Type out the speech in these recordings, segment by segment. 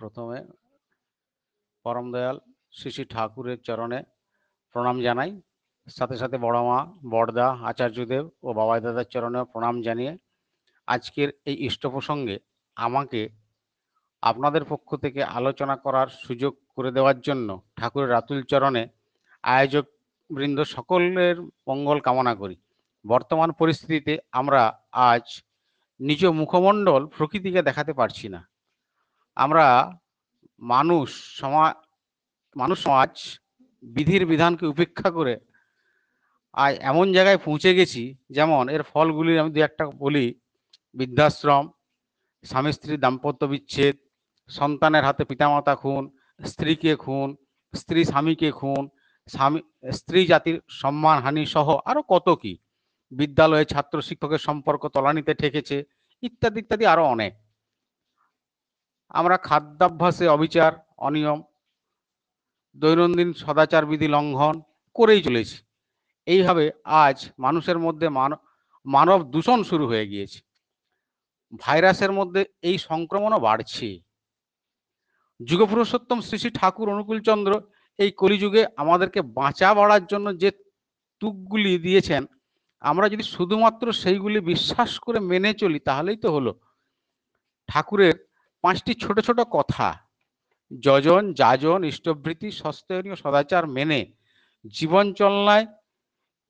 প্রথমে পরম দয়াল শ্রী শ্রী ঠাকুরের চরণে প্রণাম জানাই। সাথে সাথে বড় মা, বড়দা, আচার্যদেব ও বাবাই দাদার চরণে প্রণাম জানিয়ে আজকের এই ইষ্ট প্রসঙ্গে আমাকে আপনাদের পক্ষ থেকে আলোচনা করার সুযোগ করে দেওয়ার জন্য ঠাকুরের রাতুল চরণে আয়োজক বৃন্দ সকলের মঙ্গল কামনা করি। বর্তমান পরিস্থিতিতে আমরা আজ নিজ মুখমণ্ডল প্রকৃতিকে দেখাতে পারছি না। আমরা মানুষ সমাজ মানুষ সমাজ বিধির বিধানকে উপেক্ষা করে আজ এমন জায়গায় পৌঁছে গেছি, যেমন এর ফলগুলি আমি দু একটা বলি। বৃদ্ধাশ্রম, স্বামী স্ত্রীর দাম্পত্য বিচ্ছেদ, সন্তানের হাতে পিতামাতা খুন, স্ত্রীকে খুন, স্ত্রী স্বামীকে খুন, স্বামী, স্ত্রী জাতির সম্মানহানি সহ আরও কত কি। বিদ্যালয়ে ছাত্র শিক্ষকের সম্পর্ক তলানিতে ঠেকেছে, ইত্যাদি ইত্যাদি আরও অনেক। আমরা খাদ্যাভ্যাসে অবিচার, অনিয়ম, দৈনন্দিন সদাচার বিধি লঙ্ঘন করেই চলেছি। এইভাবে আজ মানুষের মধ্যে মানব দূষণ শুরু হয়ে গিয়েছে। ভাইরাসের মধ্যে এই সংক্রমণও বাড়ছে। যুগপুরুষোত্তম শ্রী শ্রী ঠাকুর অনুকূলচন্দ্র এই কলিযুগে আমাদেরকে বাঁচা বাড়ার জন্য যে তুকগুলি দিয়েছেন, আমরা যদি শুধুমাত্র সেইগুলি বিশ্বাস করে মেনে চলি, তাহলেই তো হলো। ঠাকুরের পাঁচটি ছোট ছোট কথা। যজন, যাজন, ইষ্টভৃতি, সস্তনীয়, সদাচার মেনে জীবন চলনায়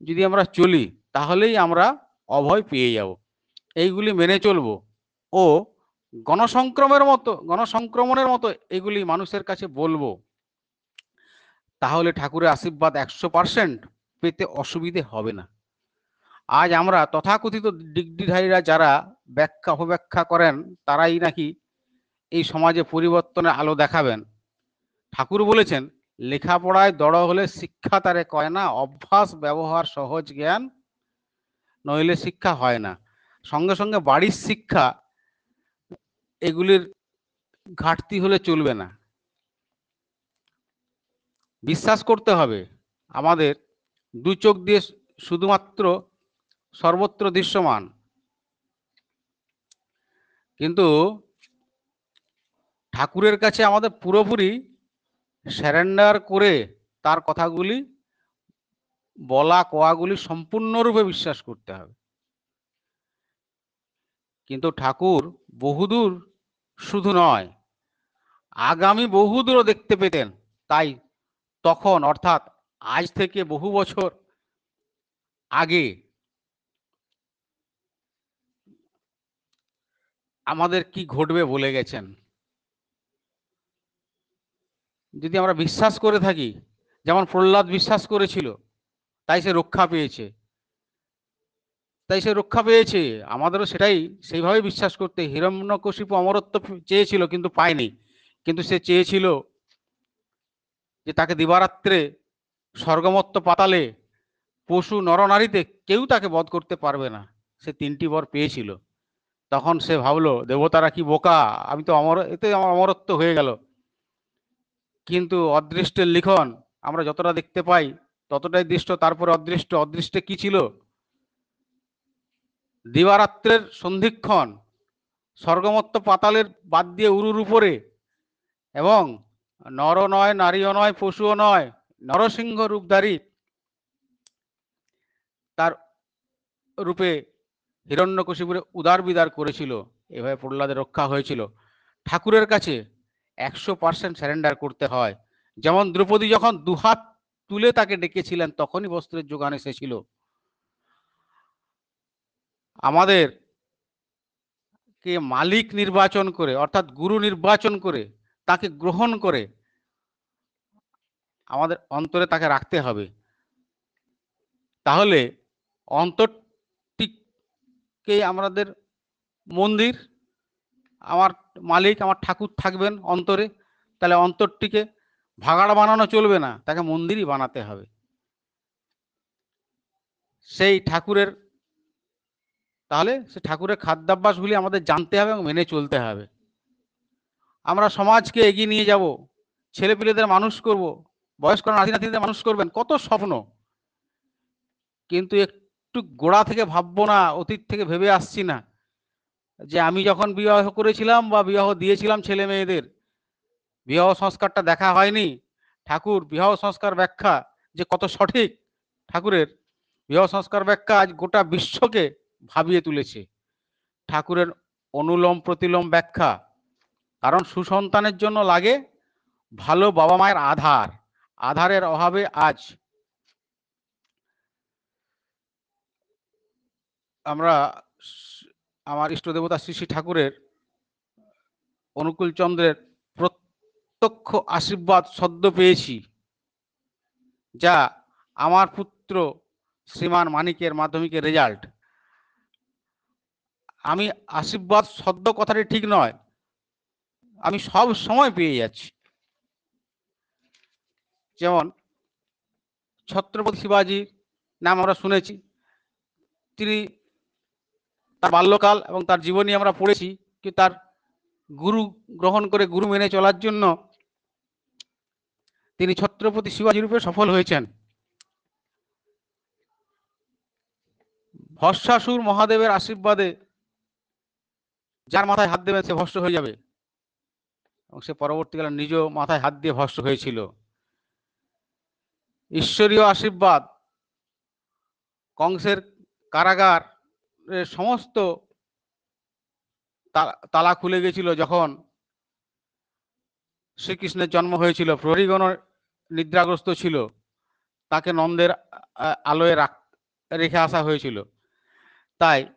যদি আমরা চলি, তাহলেই আমরা অভয় পেয়ে যাব। এইগুলি মেনে চলবো। ও গণসংক্রমের মতো, গণসংক্রমণের মতো এগুলি মানুষের কাছে বলব। তাহলে ঠাকুরের আশীর্বাদ একশো পার্সেন্ট পেতে অসুবিধে হবে না। আজ আমরা তথাকথিত ডিগ্রিধারীরা যারা ব্যাখ্যা, অপব্যাখ্যা করেন, তারাই নাকি এই সমাজে পরিবর্তনের আলো দেখাবেন। ঠাকুর বলেছেন, লেখাপড়ায় দড় হলে শিক্ষা তারে কয় না, অভ্যাস, ব্যবহার, সহজ জ্ঞান, নইলে শিক্ষা হয় না। সঙ্গে সঙ্গে বাড়ির শিক্ষা, এগুলির ঘাটতি হলে চলবে না। বিশ্বাস করতে হবে, আমাদের দু চোখ দিয়ে শুধুমাত্র সর্বত্র দৃশ্যমান। কিন্তু ঠাকুরের কাছে আমাদের পুরোপুরি স্যারেন্ডার করে তার কথাগুলি, বলা কোয়াগুলি সম্পূর্ণরূপে বিশ্বাস করতে হবে। কিন্তু ঠাকুর বহুদূর শুধু নয়, আগামী বহুদূরও দেখতে পেতেন। তাই তখন, অর্থাৎ আজ থেকে বহু বছর আগে আমাদের কি ঘটবে বলে গেছেন? যদি আমরা বিশ্বাস করে থাকি, যেমন প্রহ্লাদ বিশ্বাস করেছিল, তাই সে রক্ষা পেয়েছে। তাই সে রক্ষা পেয়েছে। আমাদেরও সেটাই সেইভাবে বিশ্বাস করতে। হিরণ্যকশিপু অমরত্ব চেয়েছিল, কিন্তু পায়নি। কিন্তু সে চেয়েছিল যে তাকে দিবারাত্রে স্বর্গমত্ত পাতালে পশু নরনারীতে কেউ তাকে বধ করতে পারবে না। সে তিনটি বর পেয়েছিল। তখন সে ভাবলো, দেবতারা কি বোকা? আমি তো অমর এতে আমার অমরত্ব হয়ে গেল। কিন্তু অদৃষ্টের লিখন আমরা যতটা দেখতে পাই, ততটাই দৃষ্ট, তারপরে অদৃষ্ট, অদৃষ্টে কি ছিল? দিবারাত্রের সন্ধিক্ষণ, স্বর্গমত্ত পাতালের বাদ দিয়ে উরুর উপরে, এবং নর নয়, নারীও নয়, পশুও নয়, নরসিংহ রূপধারী তার রূপে হিরণ্যকশিপুরে উদার বিদার করেছিল। এভাবে প্রহ্লাদের রক্ষা হয়েছিল। ঠাকুরের কাছে একশো পার্সেন্ট স্যারেন্ডার করতে হয়। যেমন দ্রৌপদী যখন দুহাত তুলে তাকে ডেকেছিলেন, তখনই বস্ত্রের যোগান এসেছিল। আমাদের কে মালিক নির্বাচন করে, অর্থাৎ গুরু নির্বাচন করে, তাকে গ্রহণ করে, আমাদের অন্তরে তাকে রাখতে হবে। তাহলে অন্তরটিকে আমাদের মন্দির আমার মালিক, আমার ঠাকুর থাকবেন অন্তরে, তাহলে অন্তরটিকে ভাগাড় বানানো চলবে না, তাকে মন্দিরই বানাতে হবে। সেই ঠাকুরের, তাহলে সে ঠাকুরের খাদ্যাভ্যাসগুলি আমাদের জানতে হবে এবং মেনে চলতে হবে। আমরা সমাজকে এগিয়ে নিয়ে যাব, ছেলেপিলেদের মানুষ করব, বয়স্ক নাতি নাতিদের মানুষ করবেন, কত স্বপ্ন। কিন্তু একটু গোড়া থেকে ভাববো না, অতীত থেকে ভেবে আসছি না। যে আমি যখন বিবাহ করেছিলাম বা বিবাহ দিয়েছিলাম ছেলে মেয়েদের, বিবাহ সংস্কারটা দেখা হয়নি। ঠাকুর, বিবাহ সংস্কার ব্যাখ্যা যে কত সঠিক, ঠাকুরের বিবাহ সংস্কার ব্যাখ্যা আজ গোটা বিশ্বকে ভাবিয়ে তুলেছে। ঠাকুরের অনুলোম প্রতিলোম ব্যাখ্যা, কারণ সুসন্তানের জন্য লাগে ভালো বাবা মায়ের আধার। আধারের অভাবে আজ আমরা আমার ইষ্টদেবতা শ্রী শ্রী ঠাকুরের অনুকূল চন্দ্রের প্রত্যক্ষ আশীর্বাদ সদ্য পেয়েছি, যা আমার পুত্র শ্রীমান মানিকের মাধ্যমিকের রেজাল্ট আমি আশীর্বাদ সদ্য কথাটি ঠিক নয়, আমি সব সময় পেয়ে যাচ্ছি। যেমন ছত্রপতি শিবাজির নাম আমরা শুনেছি, তিনি তার বাল্যকাল এবং তার জীবনী আমরা পড়েছি কি তার গুরু গ্রহণ করে গুরু মেনে চলার জন্য তিনি ছত্রপতি শিবাজি রূপে সফল হয়েছেন। ভস্মাসুর মহাদেবের আশীর্বাদে যার মাথায় হাত দেবে সে ভস্ম হয়ে যাবে এবং সে পরবর্তীকালে নিজ মাথায় হাত দিয়ে ভস্ম হয়েছিল। ঈশ্বরীয় আশীর্বাদ কংসের কারাগার সমস্ত তালা খুলে গেছিল যখন শ্রীকৃষ্ণের জন্ম হয়েছিল। প্রহরীগণ নিদ্রাগ্রস্ত ছিল। তাকে নন্দের আলোয় রাখ- রেখে আসা হয়েছিল। তাই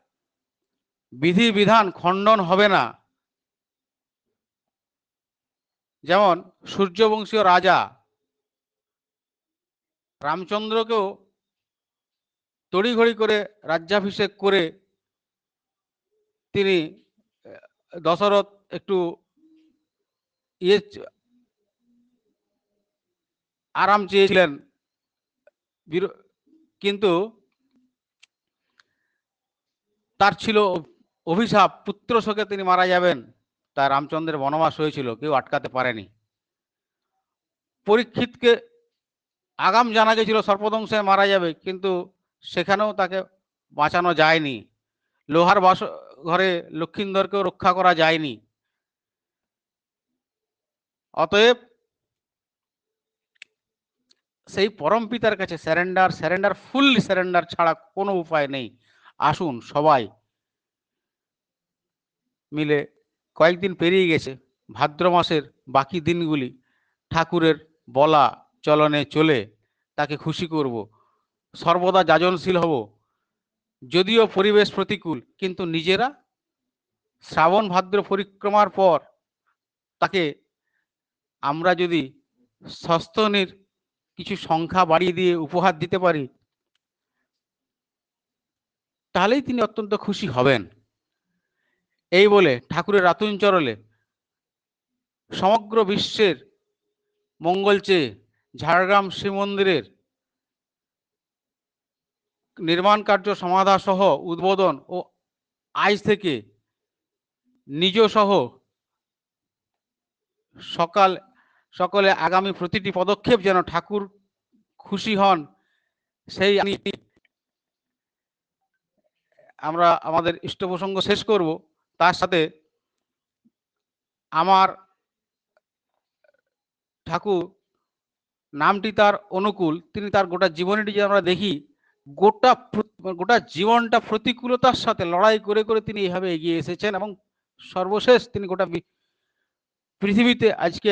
বিধি বিধান খণ্ডন হবে না। যেমন সূর্যবংশীয় রাজা রামচন্দ্রকেও তড়িঘড়ি করে রাজ্যাভিষেক করে তিনি দশরথ একটু ইয়ে আরাম চেয়েছিলেন। কিন্তু তার ছিল অভিশাপ, পুত্র শোকে তিনি মারা যাবেন। তাই রামচন্দ্রের বনবাস হয়েছিল, কেউ আটকাতে পারেনি। পরীক্ষিতকে আগাম জানা গেছিল সর্পদংশে মারা যাবে, কিন্তু সেখানেও তাকে বাঁচানো যায়নি। লোহার বাস ঘরে লক্ষিন্দরকেও রক্ষা করা যায়নি। অতএব সেই পরম পিতার কাছে স্যারেন্ডার স্যারেন্ডার ফুল স্যারেন্ডার ছাড়া কোনো উপায় নেই। আসুন সবাই মিলে কয়েকদিন পেরিয়ে গেছে, ভাদ্র মাসের বাকি দিনগুলি, ঠাকুরের বলা চলনে চলে তাকে খুশি করব। সর্বদা যাজনশীল হব। যদিও পরিবেশ প্রতিকূল, কিন্তু নিজেরা শ্রাবণ ভাদ্র পরিক্রমার পর তাকে আমরা যদি সস্তনের কিছু সংখ্যা বাড়িয়ে দিয়ে উপহার দিতে পারি, তাহলেই তিনি অত্যন্ত খুশি হবেন। এই বলে ঠাকুরের রাতুন চরলে সমগ্র বিশ্বের মঙ্গল চেয়ে ঝাড়গ্রাম শ্রীমন্দিরের নির্মাণ কার্য সমাধা সহ উদ্বোধন ও আজ থেকে নিজ সহ সকাল, সকলে আগামী প্রতিটি পদক্ষেপ যেন ঠাকুর খুশি হন, সেই আমি আমরা আমাদের ইষ্ট প্রসঙ্গ শেষ করব। তার সাথে আমার ঠাকুর, নামটি তার অনুকূল, তিনি তার গোটা জীবনীটি যে আমরা দেখি গোটা গোটা জীবনটা প্রতিকূলতার সাথে লড়াই করে করে তিনি এইভাবে এগিয়ে এসেছেন এবং সর্বশেষ তিনি গোটা পৃথিবীতে আজকে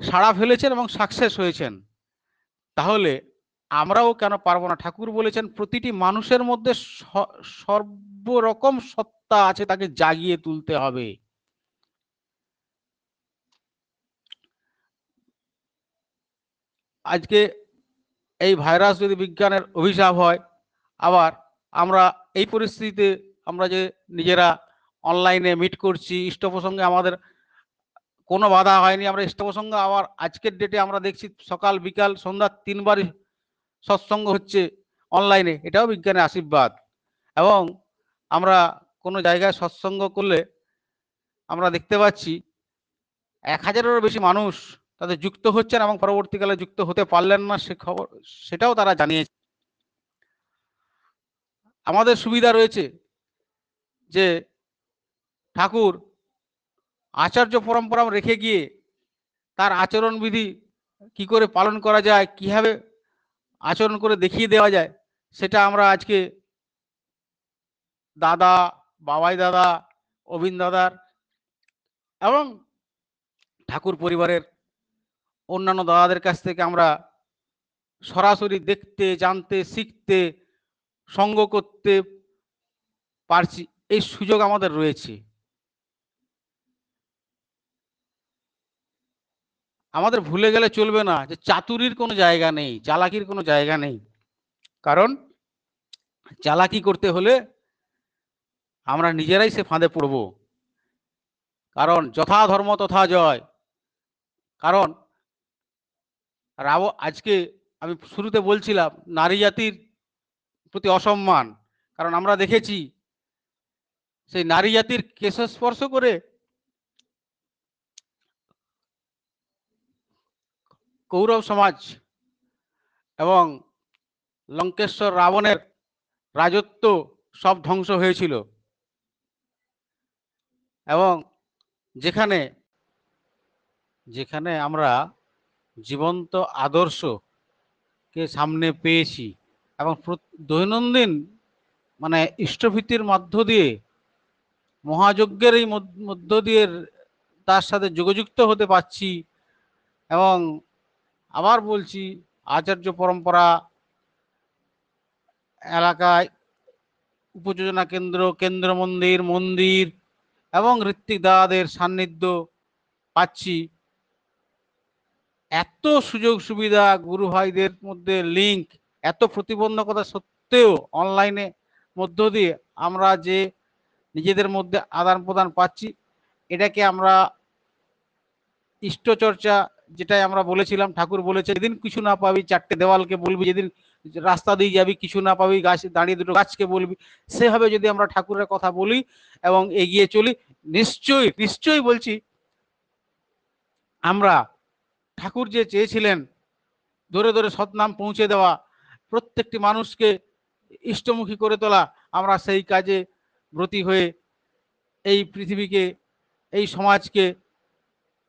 সাড়া ফেলেছেন এবং সাকসেস হয়েছেন। তাহলে আমরাও কেন পারব না? ঠাকুর বলেছেন, প্রতিটি মানুষের মধ্যে সর্বরকম সত্তা আছে, তাকে জাগিয়ে তুলতে হবে। আজকে এই ভাইরাস যদি বিজ্ঞানের অভিশাপ হয়, আবার আমরা এই পরিস্থিতিতে আমরা যে নিজেরা অনলাইনে মিট করছি ইষ্ট প্রসঙ্গে আমাদের কোনো বাধা হয়নি, আমরা ইষ্ট প্রসঙ্গে আবার আজকের ডেটে আমরা দেখছি সকাল, বিকাল, সন্ধ্যা তিনবারই সৎসঙ্গ হচ্ছে অনলাইনে। এটাও বিজ্ঞানের আশীর্বাদ। এবং আমরা কোনো জায়গায় সৎসঙ্গ করলে আমরা দেখতে পাচ্ছি এক হাজারেরও বেশি মানুষ তাদের যুক্ত হচ্ছেন এবং পরবর্তীকালে যুক্ত হতে পারলেন না, সে খবর, সেটাও তারা জানিয়েছে। আমাদের সুবিধা রয়েছে যে ঠাকুর আচার্য পরম্পরা রেখে গিয়ে তার আচরণবিধি কি করে পালন করা যায়, কীভাবে আচরণ করে দেখিয়ে দেওয়া যায়, সেটা আমরা আজকে দাদা, বাবাই দাদা, অবিন দাদার এবং ঠাকুর পরিবারের অন্যান্য দাদাদের কাছ থেকে আমরা সরাসরি দেখতে, জানতে, শিখতে, সঙ্গ করতে পারছি। এই সুযোগ আমাদের রয়েছে। আমাদের ভুলে গেলে চলবে না যে চাতুরির কোনো জায়গা নেই, চালাকির কোনো জায়গা নেই। কারণ চালাকি করতে হলে আমরা নিজেরাই সে ফাঁদে পড়ব। কারণ যথা ধর্ম তথা জয়। কারণ রাব আজকে আমি শুরুতে বলছিলাম, নারী জাতির প্রতি অসম্মান। কারণ আমরা দেখেছি, সেই নারী জাতির কেশ স্পর্শ করে কৌরব সমাজ এবং লঙ্কেশ্বর রাবণের রাজত্ব সব ধ্বংস হয়েছিল। এবং যেখানে যেখানে আমরা জীবন্ত আদর্শকে সামনে পেয়েছি এবং দৈনন্দিন মানে ইষ্টভীতির মধ্য দিয়ে, মহাযজ্ঞের এই মধ্য দিয়ে তার সাথে যোগযুক্ত হতে পারছি এবং আবার বলছি আচার্য পরম্পরা এলাকায় উপযোজনা কেন্দ্র কেন্দ্র মন্দির মন্দির এবং ঋত্বিক দাদাদের সান্নিধ্য পাচ্ছি। এত সুযোগ সুবিধা গুরু ভাইদের মধ্যে লিঙ্ক এত প্রতিবন্ধকতা সত্ত্বেও অনলাইনে মধ্য দিয়ে আমরা যে নিজেদের মধ্যে আদান প্রদান পাচ্ছি, এটাকে আমরা ইষ্টচর্চা যেটাই আমরা বলেছিলাম, ঠাকুর বলেছে যেদিন কিছু না পাবি, চারটে দেওয়ালকে বলবি, যেদিন রাস্তা দিয়ে যাবি, কিছু না পাবি, গাছ, দাঁড়িয়ে দুটো গাছকে বলবি। সেভাবে যদি আমরা ঠাকুরের কথা বলি এবং এগিয়ে চলি, নিশ্চয়ই নিশ্চয়ই বলছি, আমরা ঠাকুর যে চেয়েছিলেন, ধরে ধরে সৎনাম পৌঁছে দেওয়া, প্রত্যেকটি মানুষকে ইষ্টমুখী করে তোলা, আমরা সেই কাজে ব্রতী হয়ে এই পৃথিবীকে, এই সমাজকে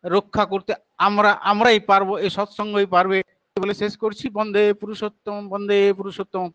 রক্ষা করতে আমরা, আমরাই পারব এই সৎসঙ্গই পারবে বলে শেষ করছি। বন্দে পুরুষোত্তম বন্দে পুরুষোত্তম।